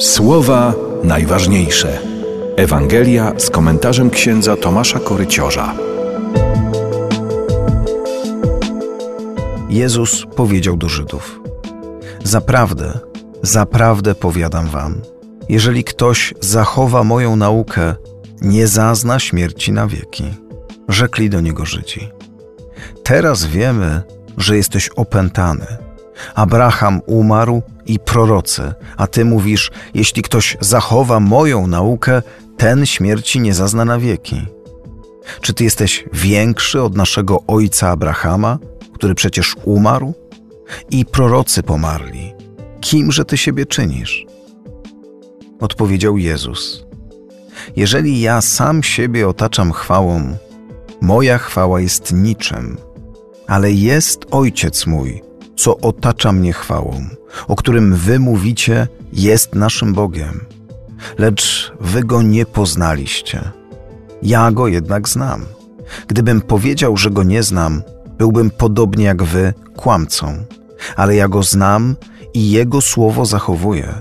Słowa najważniejsze. Ewangelia z komentarzem księdza Tomasza Koryciorza. Jezus powiedział do Żydów: Zaprawdę, zaprawdę powiadam wam, jeżeli ktoś zachowa moją naukę, nie zazna śmierci na wieki. Rzekli do niego Żydzi. Teraz wiemy, że jesteś opętany. Abraham umarł i prorocy, a ty mówisz, jeśli ktoś zachowa moją naukę, ten śmierci nie zazna na wieki. Czy ty jesteś większy od naszego ojca Abrahama, który przecież umarł? I prorocy pomarli. Kimże ty siebie czynisz? Odpowiedział Jezus. Jeżeli ja sam siebie otaczam chwałą, moja chwała jest niczym, ale jest Ojciec mój, co otacza mnie chwałą, o którym wy mówicie, jest naszym Bogiem. Lecz wy go nie poznaliście. Ja go jednak znam. Gdybym powiedział, że go nie znam, byłbym podobnie jak wy kłamcą. Ale ja go znam i jego słowo zachowuję.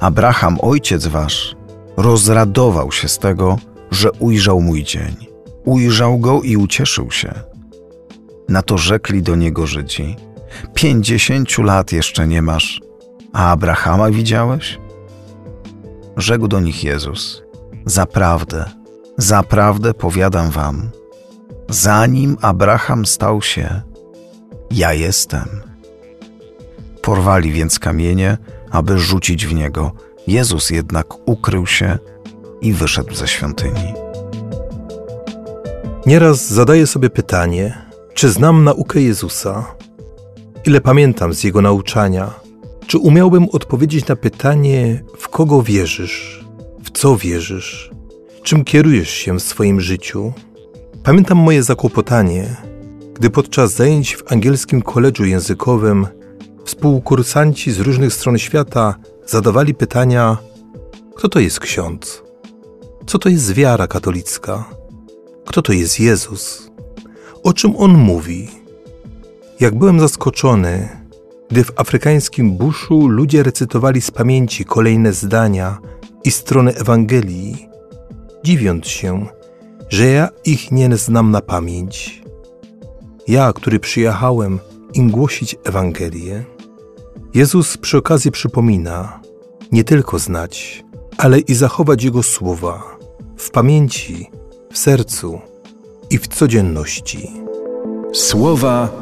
Abraham, ojciec wasz, rozradował się z tego, że ujrzał mój dzień. Ujrzał go i ucieszył się. Na to rzekli do niego Żydzi: Pięćdziesięciu lat jeszcze nie masz, a Abrahama widziałeś? Rzekł do nich Jezus: Zaprawdę, zaprawdę powiadam wam, zanim Abraham stał się, ja jestem. Porwali więc kamienie, aby rzucić w niego. Jezus jednak ukrył się i wyszedł ze świątyni. Nieraz zadaję sobie pytanie, czy znam naukę Jezusa? Ile pamiętam z Jego nauczania? Czy umiałbym odpowiedzieć na pytanie, w kogo wierzysz? W co wierzysz? Czym kierujesz się w swoim życiu? Pamiętam moje zakłopotanie, gdy podczas zajęć w angielskim koledżu językowym współkursanci z różnych stron świata zadawali pytania: kto to jest ksiądz? Co to jest wiara katolicka? Kto to jest Jezus? O czym on mówi? Jak byłem zaskoczony, gdy w afrykańskim buszu ludzie recytowali z pamięci kolejne zdania i strony Ewangelii, dziwiąc się, że ja ich nie znam na pamięć. Ja, który przyjechałem im głosić Ewangelię, Jezus przy okazji przypomina nie tylko znać, ale i zachować Jego słowa w pamięci, w sercu i w codzienności. Słowa